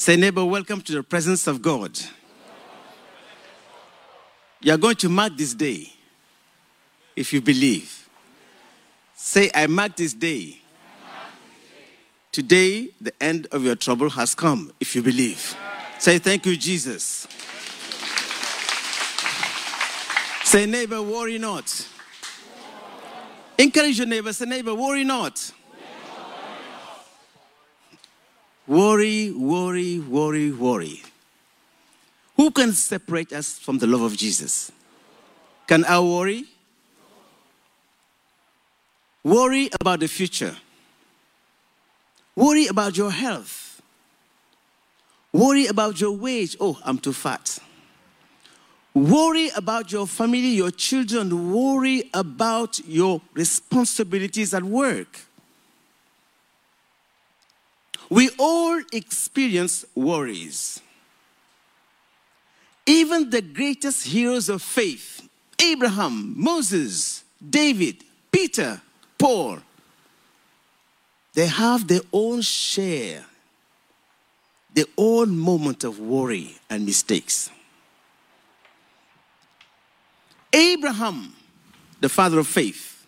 Say, neighbor, welcome to the presence of God. You are going to mark this day if you believe. Say, I mark this day. Today, the end of your trouble has come if you believe. Say, Thank you, Jesus. Say, neighbor, worry not. Encourage your neighbor. Say, neighbor, worry not. Worry, worry, worry, worry. Who can separate us from the love of Jesus? Can I worry? Worry about the future. Worry about your health. Worry about your wage. Oh, I'm too fat. Worry about your family, your children. Worry about your responsibilities at work. We all experience worries. Even the greatest heroes of faith Abraham, Moses, David, Peter, Paul they have their own share, their own moment of worry and mistakes. Abraham, the father of faith,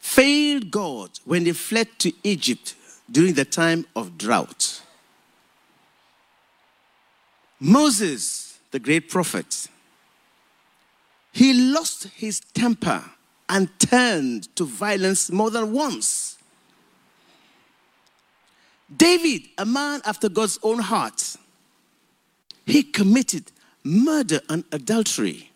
failed God when they fled to Egypt during the time of drought. Moses, the great prophet, he lost his temper and turned to violence more than once. David, a man after God's own heart, he committed murder and adultery.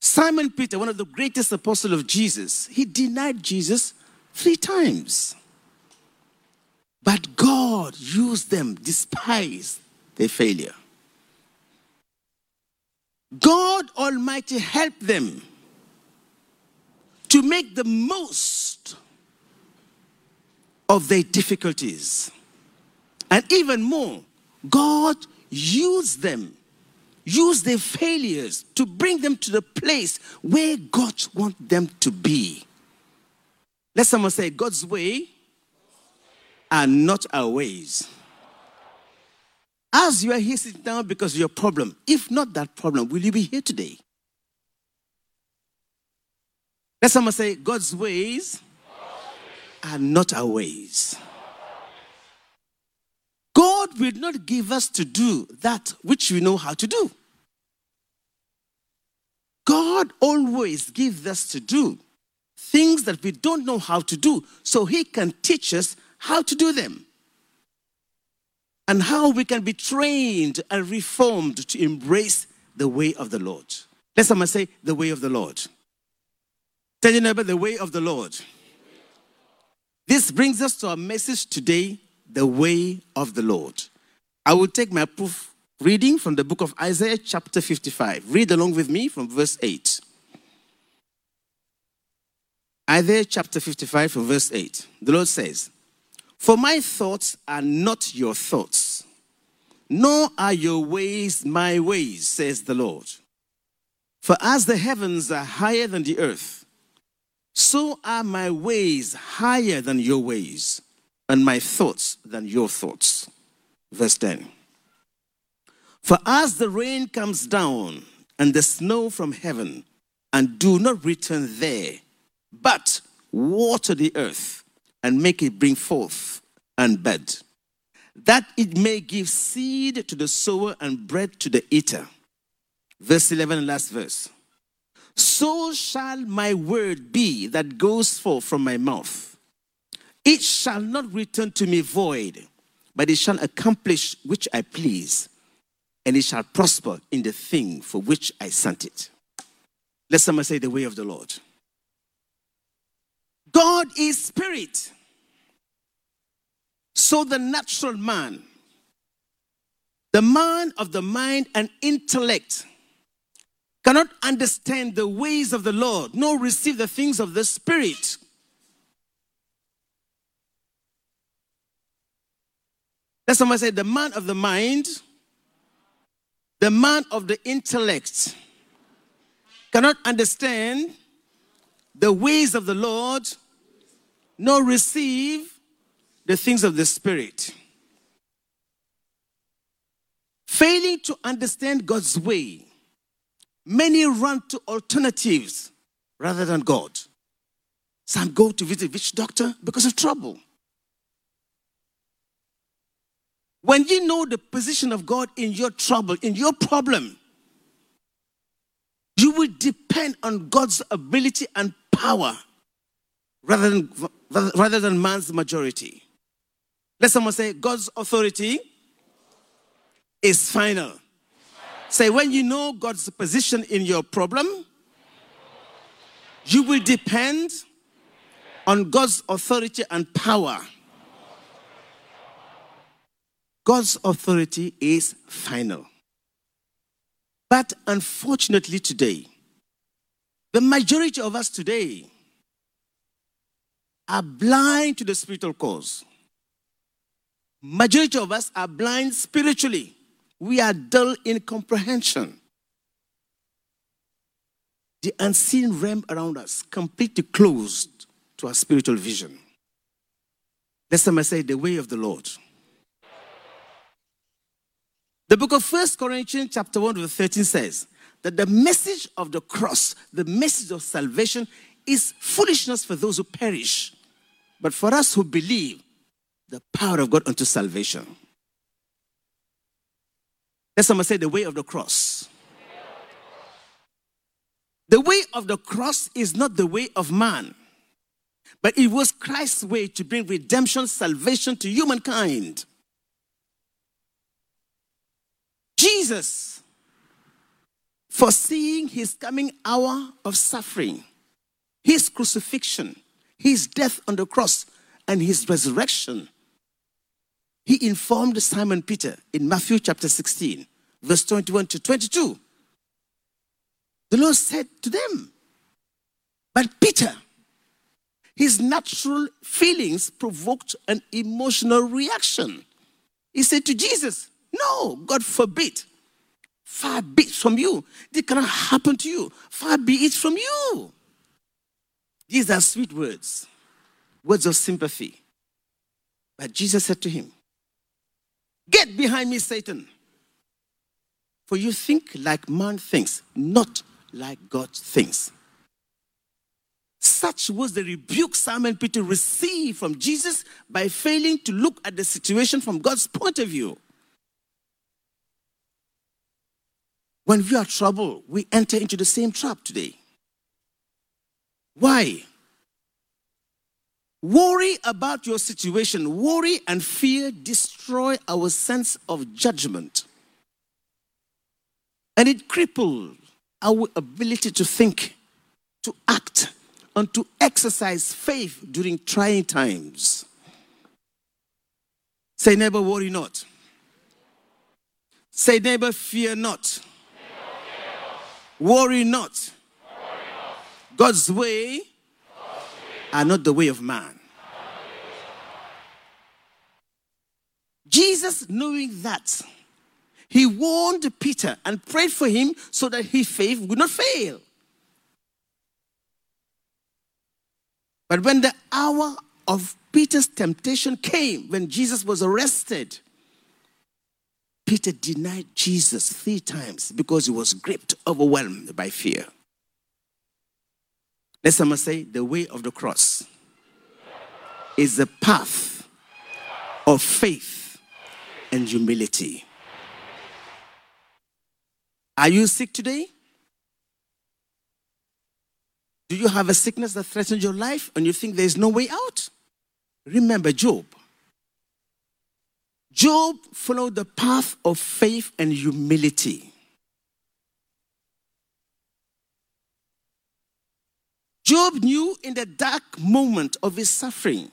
Simon Peter, one of the greatest apostles of Jesus, he denied Jesus three times. But God used them despite their failure. God Almighty helped them to make the most of their difficulties. And even more, God used them, used their failures to bring them to the place where God wants them to be. Let someone say, God's way are not our ways. As you are here sitting down because of your problem, if not that problem, will you be here today? Let someone say, God's ways are not our ways. God will not give us to do that which we know how to do. God always gives us to do things that we don't know how to do so He can teach us how to do them and how we can be trained and reformed to embrace the way of the Lord. Let someone say, the way of the Lord. Tell your neighbor, the way of the Lord. This brings us to our message today the way of the Lord. I will take my proof reading from the book of Isaiah, chapter 55. Read along with me from verse 8. Isaiah chapter 55, verse 8. The Lord says, For my thoughts are not your thoughts, nor are your ways my ways, says the Lord. For as the heavens are higher than the earth, so are my ways higher than your ways, and my thoughts than your thoughts. Verse 10. For as the rain comes down and the snow from heaven, and do not return there, but water the earth and make it bring forth and bud, that it may give seed to the sower and bread to the eater. Verse 11, last verse so shall my word be that goes forth from my mouth. It shall not return to me void, but it shall accomplish which I please, and it shall prosper in the thing for which I sent it. Let someone say, The way of the Lord. God is spirit. So the natural man, the man of the mind and intellect, cannot understand the ways of the Lord, nor receive the things of the Spirit. Let someone say, the man of the mind, the man of the intellect, cannot understand the ways of the Lord, nor receive the things of the Spirit. Failing to understand God's way, many run to alternatives rather than God. Some go to visit witch doctor because of trouble. When you know the position of God in your trouble, in your problem, you will depend on God's ability and power rather than, rather than man's majority. Let someone say, God's authority is final. Say, when you know God's position in your problem, you will depend on God's authority and power. God's authority is final. But unfortunately, today, the majority of us today are blind to the spiritual cause. Majority of us are blind spiritually. We are dull in comprehension. The unseen realm around us completely closed to our spiritual vision. That's time I say the way of the Lord. The book of First Corinthians, chapter 1, verse 13 says that the message of the cross, the message of salvation, is foolishness for those who perish. But for us who believe, the power of God unto salvation. Let someone say the way of the cross. The way of the cross is not the way of man, but it was Christ's way to bring redemption, salvation to humankind. Jesus, foreseeing his coming hour of suffering, his crucifixion, his death on the cross, and his resurrection, he informed Simon Peter in Matthew chapter 16, verse 21 to 22. The Lord said to them, But Peter, his natural feelings provoked an emotional reaction. He said to Jesus, No, God forbid. Far be it from you. This cannot happen to you. Far be it from you. These are sweet words, words of sympathy. But Jesus said to him, Get behind me, Satan. For you think like man thinks, not like God thinks. Such was the rebuke Simon Peter received from Jesus by failing to look at the situation from God's point of view. When we are troubled, we enter into the same trap today. Why? Worry about your situation, worry and fear destroy our sense of judgment. And it cripples our ability to think, to act, and to exercise faith during trying times. Say, neighbor, worry not. Say, neighbor, fear not. Worry not. God's way are not the way of man. Jesus, knowing that, he warned Peter and prayed for him so that his faith would not fail. But when the hour of Peter's temptation came, when Jesus was arrested, Peter denied Jesus three times because he was gripped, overwhelmed by fear. Let someone say, the way of the cross is the path of faith and humility. Are you sick today? Do you have a sickness that threatens your life and you think there is no way out? Remember Job. Job followed the path of faith and humility. Job knew in the dark moment of his suffering,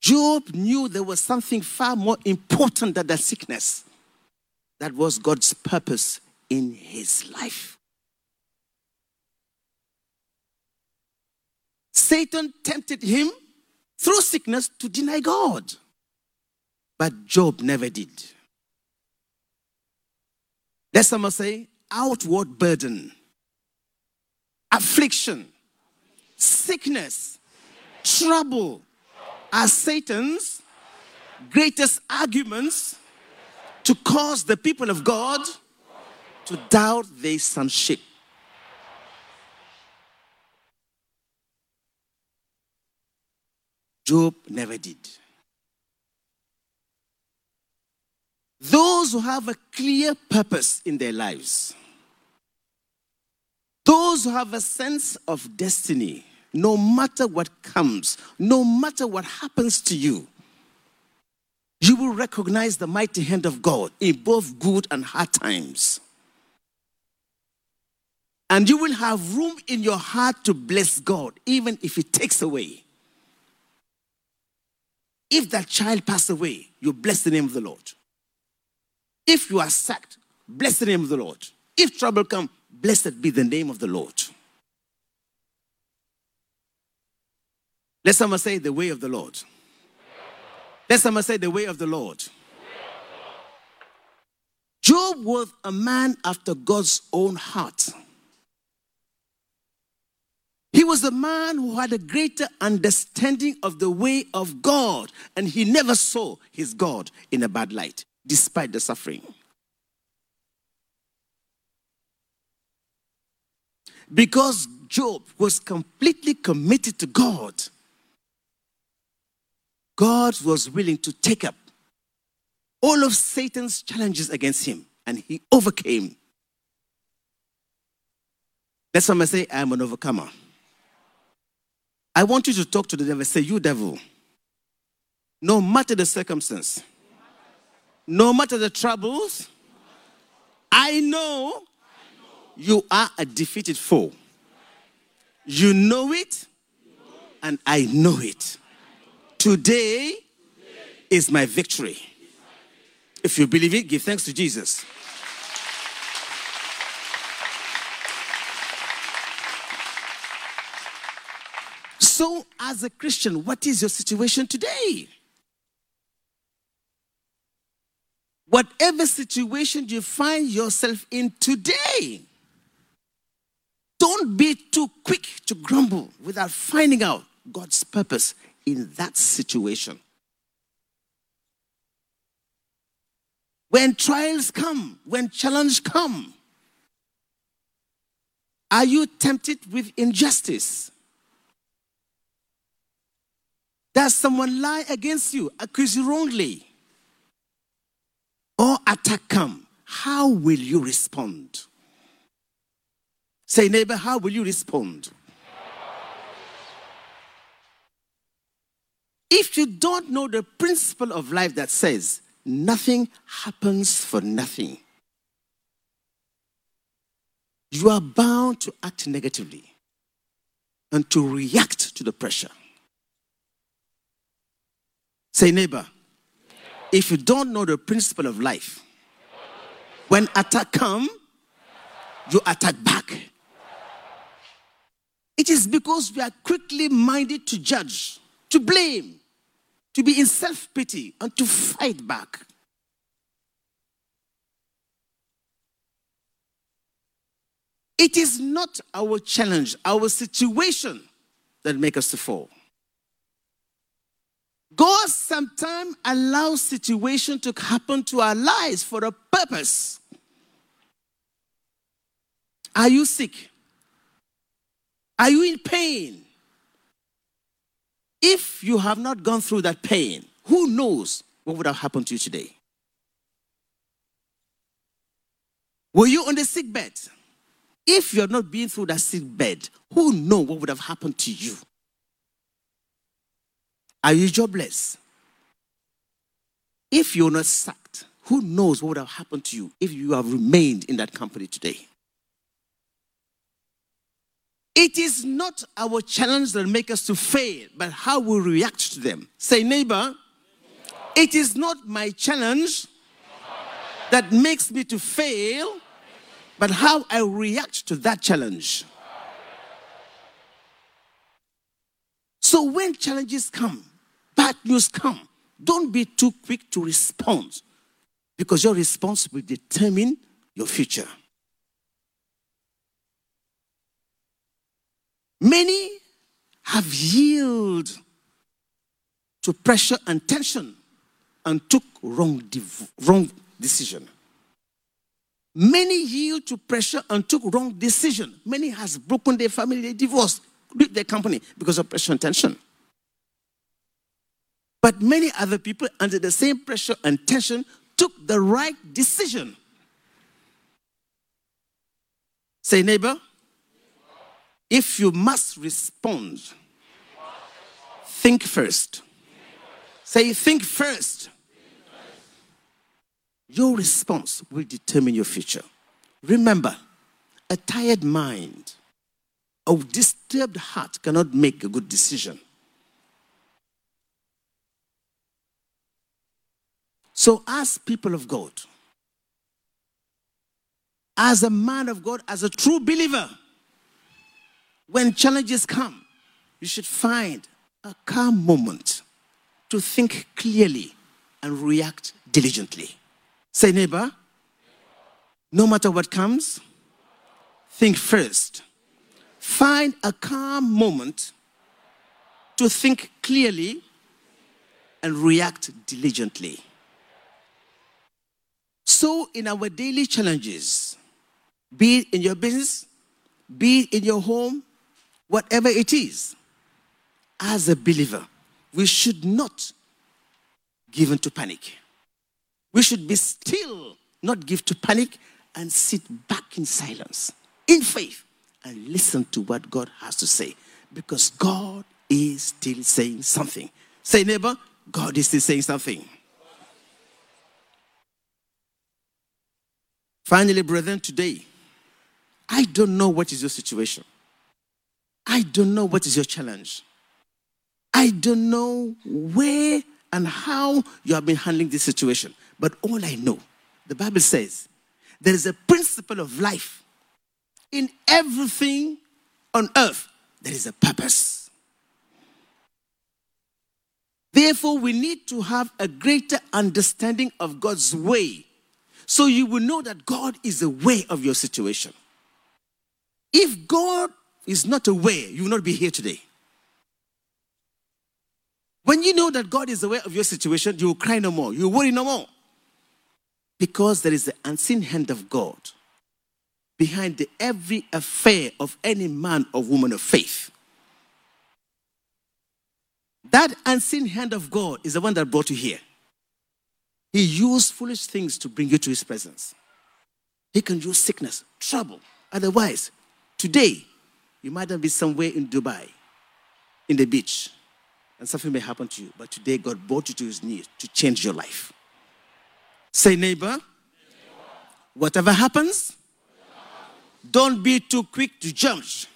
Job knew there was something far more important than the sickness. That was God's purpose in his life. Satan tempted him through sickness to deny God. But Job never did. Let someone say, outward burden affliction, sickness, trouble are Satan's greatest arguments to cause the people of God to doubt their sonship. Job never did. Those who have a clear purpose in their lives, those who have a sense of destiny, no matter what comes, no matter what happens to you, you will recognize the mighty hand of God in both good and hard times. And you will have room in your heart to bless God, even if He takes away. If that child passed away, you bless the name of the Lord. If you are sacked, bless the name of the Lord. If trouble comes, blessed be the name of the Lord. Let someone say the way of the Lord. Let someone say the way of the Lord. Job was a man after God's own heart. Was a man who had a greater understanding of the way of God, and he never saw his God in a bad light, despite the suffering. Because Job was completely committed to God, God was willing to take up all of Satan's challenges against him, and he overcame. Let someone say, I am an overcomer. I want you to talk to the devil. Say, You devil, no matter the circumstance, no matter the troubles, I know you are a defeated foe. You know it, and I know it. Today is my victory. If you believe it, give thanks to Jesus. So, as a Christian, what is your situation today? Whatever situation you find yourself in today, don't be too quick to grumble without finding out God's purpose in that situation. When trials come, when challenge come, are you tempted with injustice? Does someone lie against you, accuse you wrongly, or attack come? How will you respond? Say, neighbor, how will you respond? If you don't know the principle of life that says nothing happens for nothing, you are bound to act negatively and to react to the pressure. Say, neighbor, if you don't know the principle of life, when attack come, you attack back. It is because we are quickly minded to judge, to blame, to be in self pity, and to fight back. It is not our challenge, our situation that make us to fall. God sometimes allows situation to happen to our lives for a purpose. Are you sick? Are you in pain? If you have not gone through that pain, who knows what would have happened to you today? Were you on the sick bed? If you're not being through that sick bed, who knows what would have happened to you? Are you jobless? If you're not sacked, who knows what would have happened to you if you have remained in that company today? It is not our challenge that make us to fail, but how we react to them. Say, neighbor, it is not my challenge that makes me to fail, but how I react to that challenge. So when challenges come, bad news come, don't be too quick to respond because your response will determine your future. Many have yielded to pressure and tension and took wrong, div- wrong decision. Many yield to pressure and took wrong decision. Many has broken their family, they divorced, quit their company because of pressure and tension. But many other people, under the same pressure and tension, took the right decision. Say, neighbor, if you must respond, think first. Say, think first. Your response will determine your future. Remember, a tired mind, a disturbed heart cannot make a good decision. So, as people of God, as a man of God, as a true believer, when challenges come, you should find a calm moment to think clearly and react diligently. Say, neighbor, no matter what comes, think first. Find a calm moment to think clearly and react diligently. So, in our daily challenges, be it in your business, be it in your home, whatever it is, as a believer, we should not give in to panic. We should be still, not give to panic, and sit back in silence, in faith, and listen to what God has to say. Because God is still saying something. Say, neighbor, God is still saying something. Finally, brethren, today, I don't know what is your situation. I don't know what is your challenge. I don't know where and how you have been handling this situation. But all I know, the Bible says, there is a principle of life. In everything on earth, there is a purpose. Therefore, we need to have a greater understanding of God's way so you will know that God is aware of your situation. If God is not aware, you will not be here today. When you know that God is aware of your situation, you will cry no more, you will worry no more. Because there is the unseen hand of God behind the every affair of any man or woman of faith. That unseen hand of God is the one that brought you here. He used foolish things to bring you to his presence. He can use sickness, trouble. Otherwise, today, you might have been somewhere in Dubai, in the beach, and something may happen to you. But today, God brought you to his knees to change your life. Say, neighbor, whatever happens, don't be too quick to judge.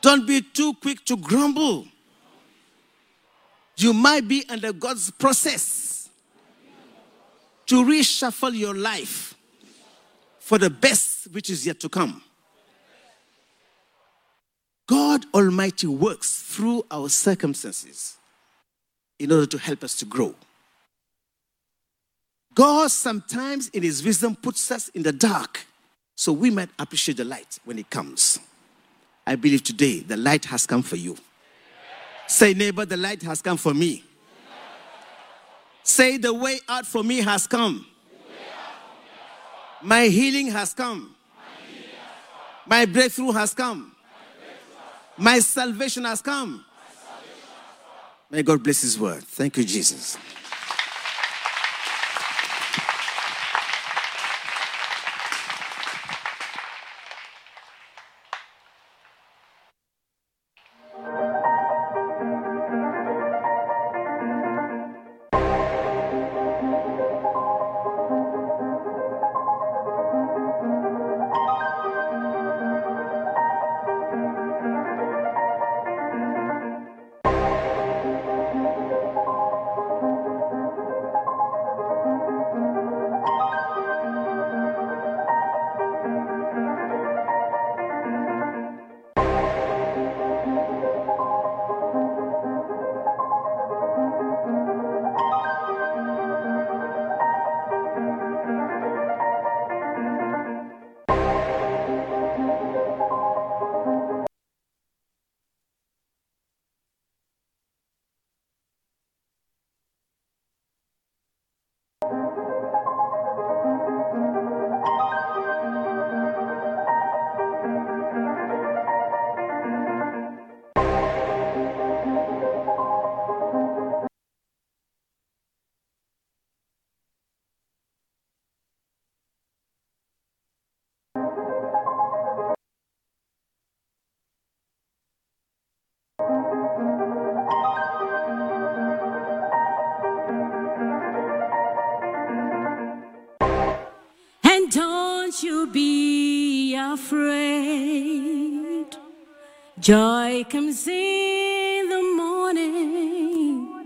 Don't be too quick to grumble. You might be under God's process to reshuffle your life for the best which is yet to come. God Almighty works through our circumstances in order to help us to grow. God sometimes, in His wisdom, puts us in the dark so we might appreciate the light when it comes. I believe today the light has come for you. Say, neighbor, the light has come for me. Say, the way out for me has come. My healing has come. My breakthrough has come. My salvation has come. May God bless His word. Thank you, Jesus. Joy comes in the morning,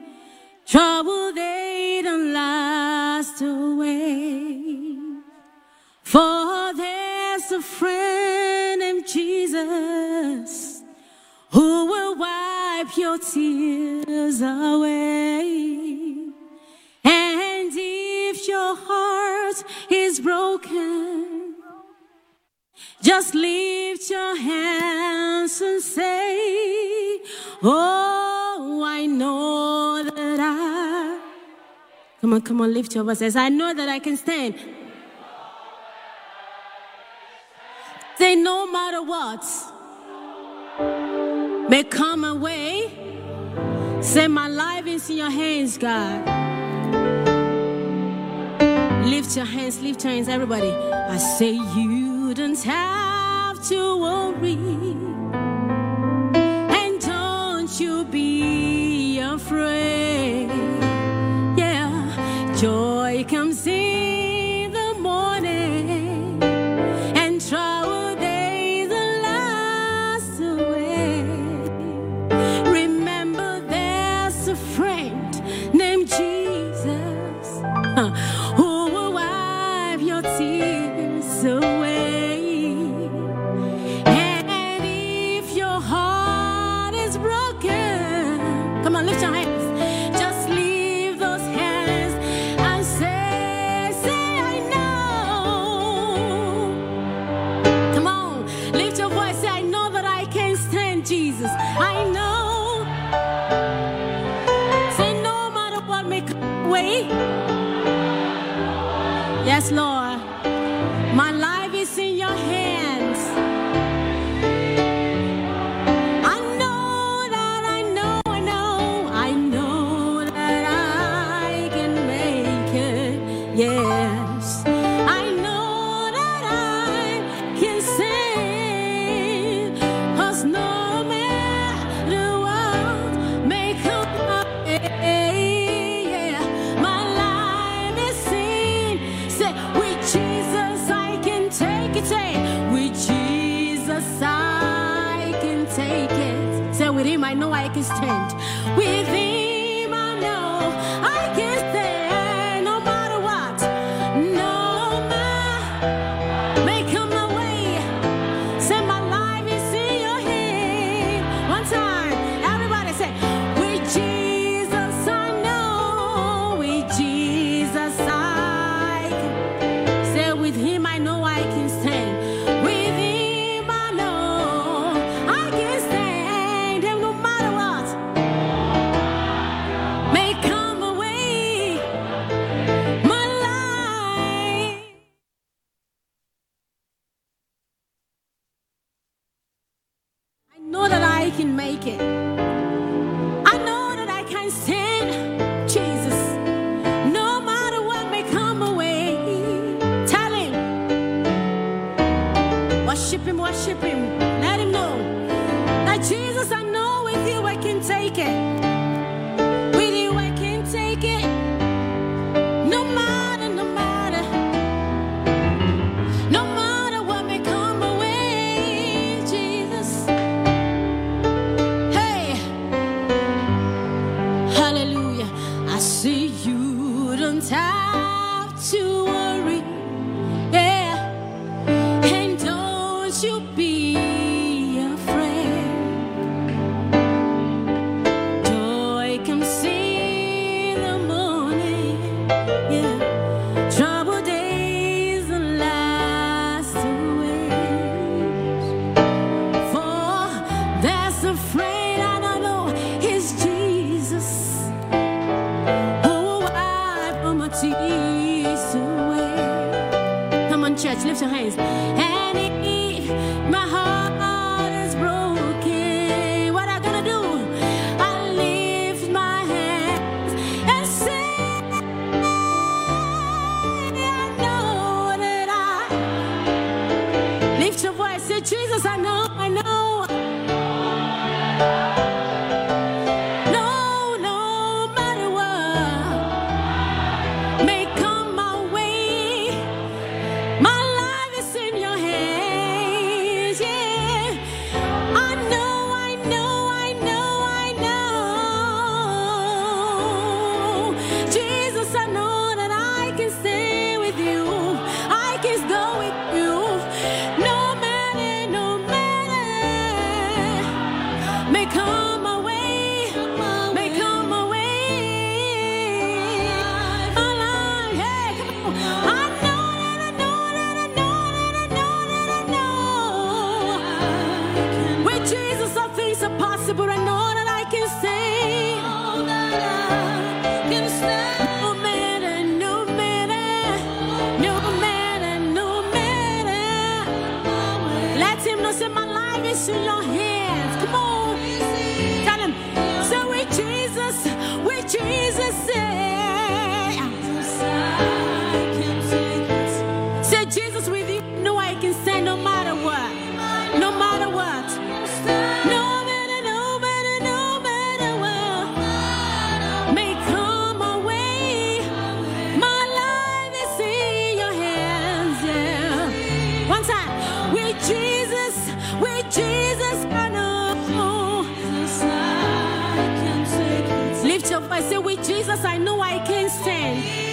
trouble they don't last away. For there's a friend named Jesus who will wipe your tears away. And if your heart is broken, just leave your hands and say, Oh, I know that I. Come on, come on, lift your voices. I know that I can stand. Say, no matter what may come away, say, My life is in your hands, God. Lift your hands, lift your hands, everybody. I say you don't have to worry. And don't you be Yes, Lord. Out to your hands. Jesus, I know I can't stand.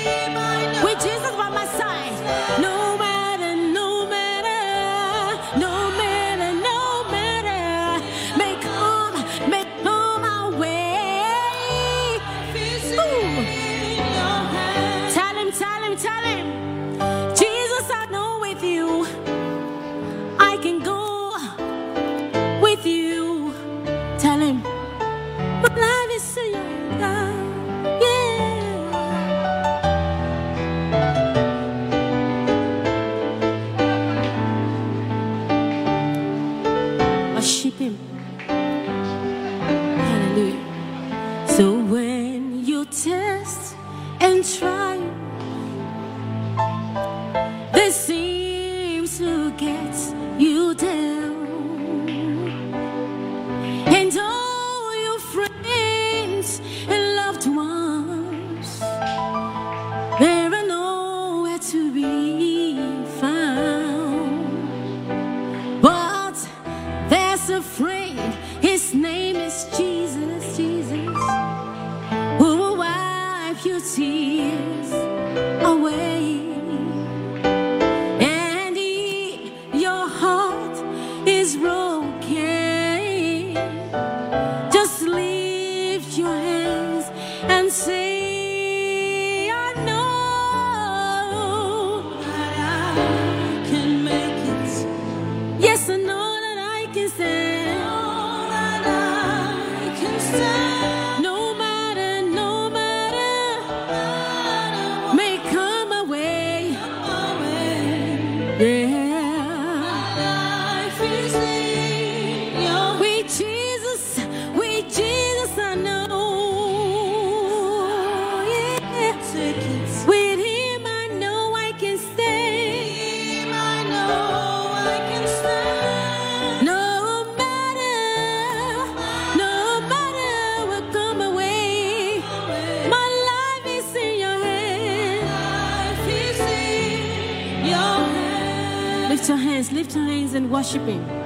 Your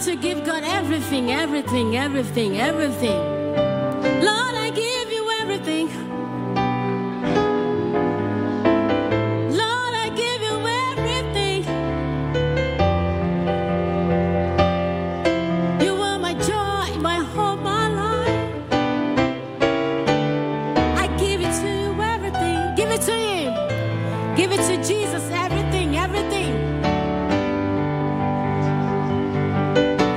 to give God everything, everything, everything, everything.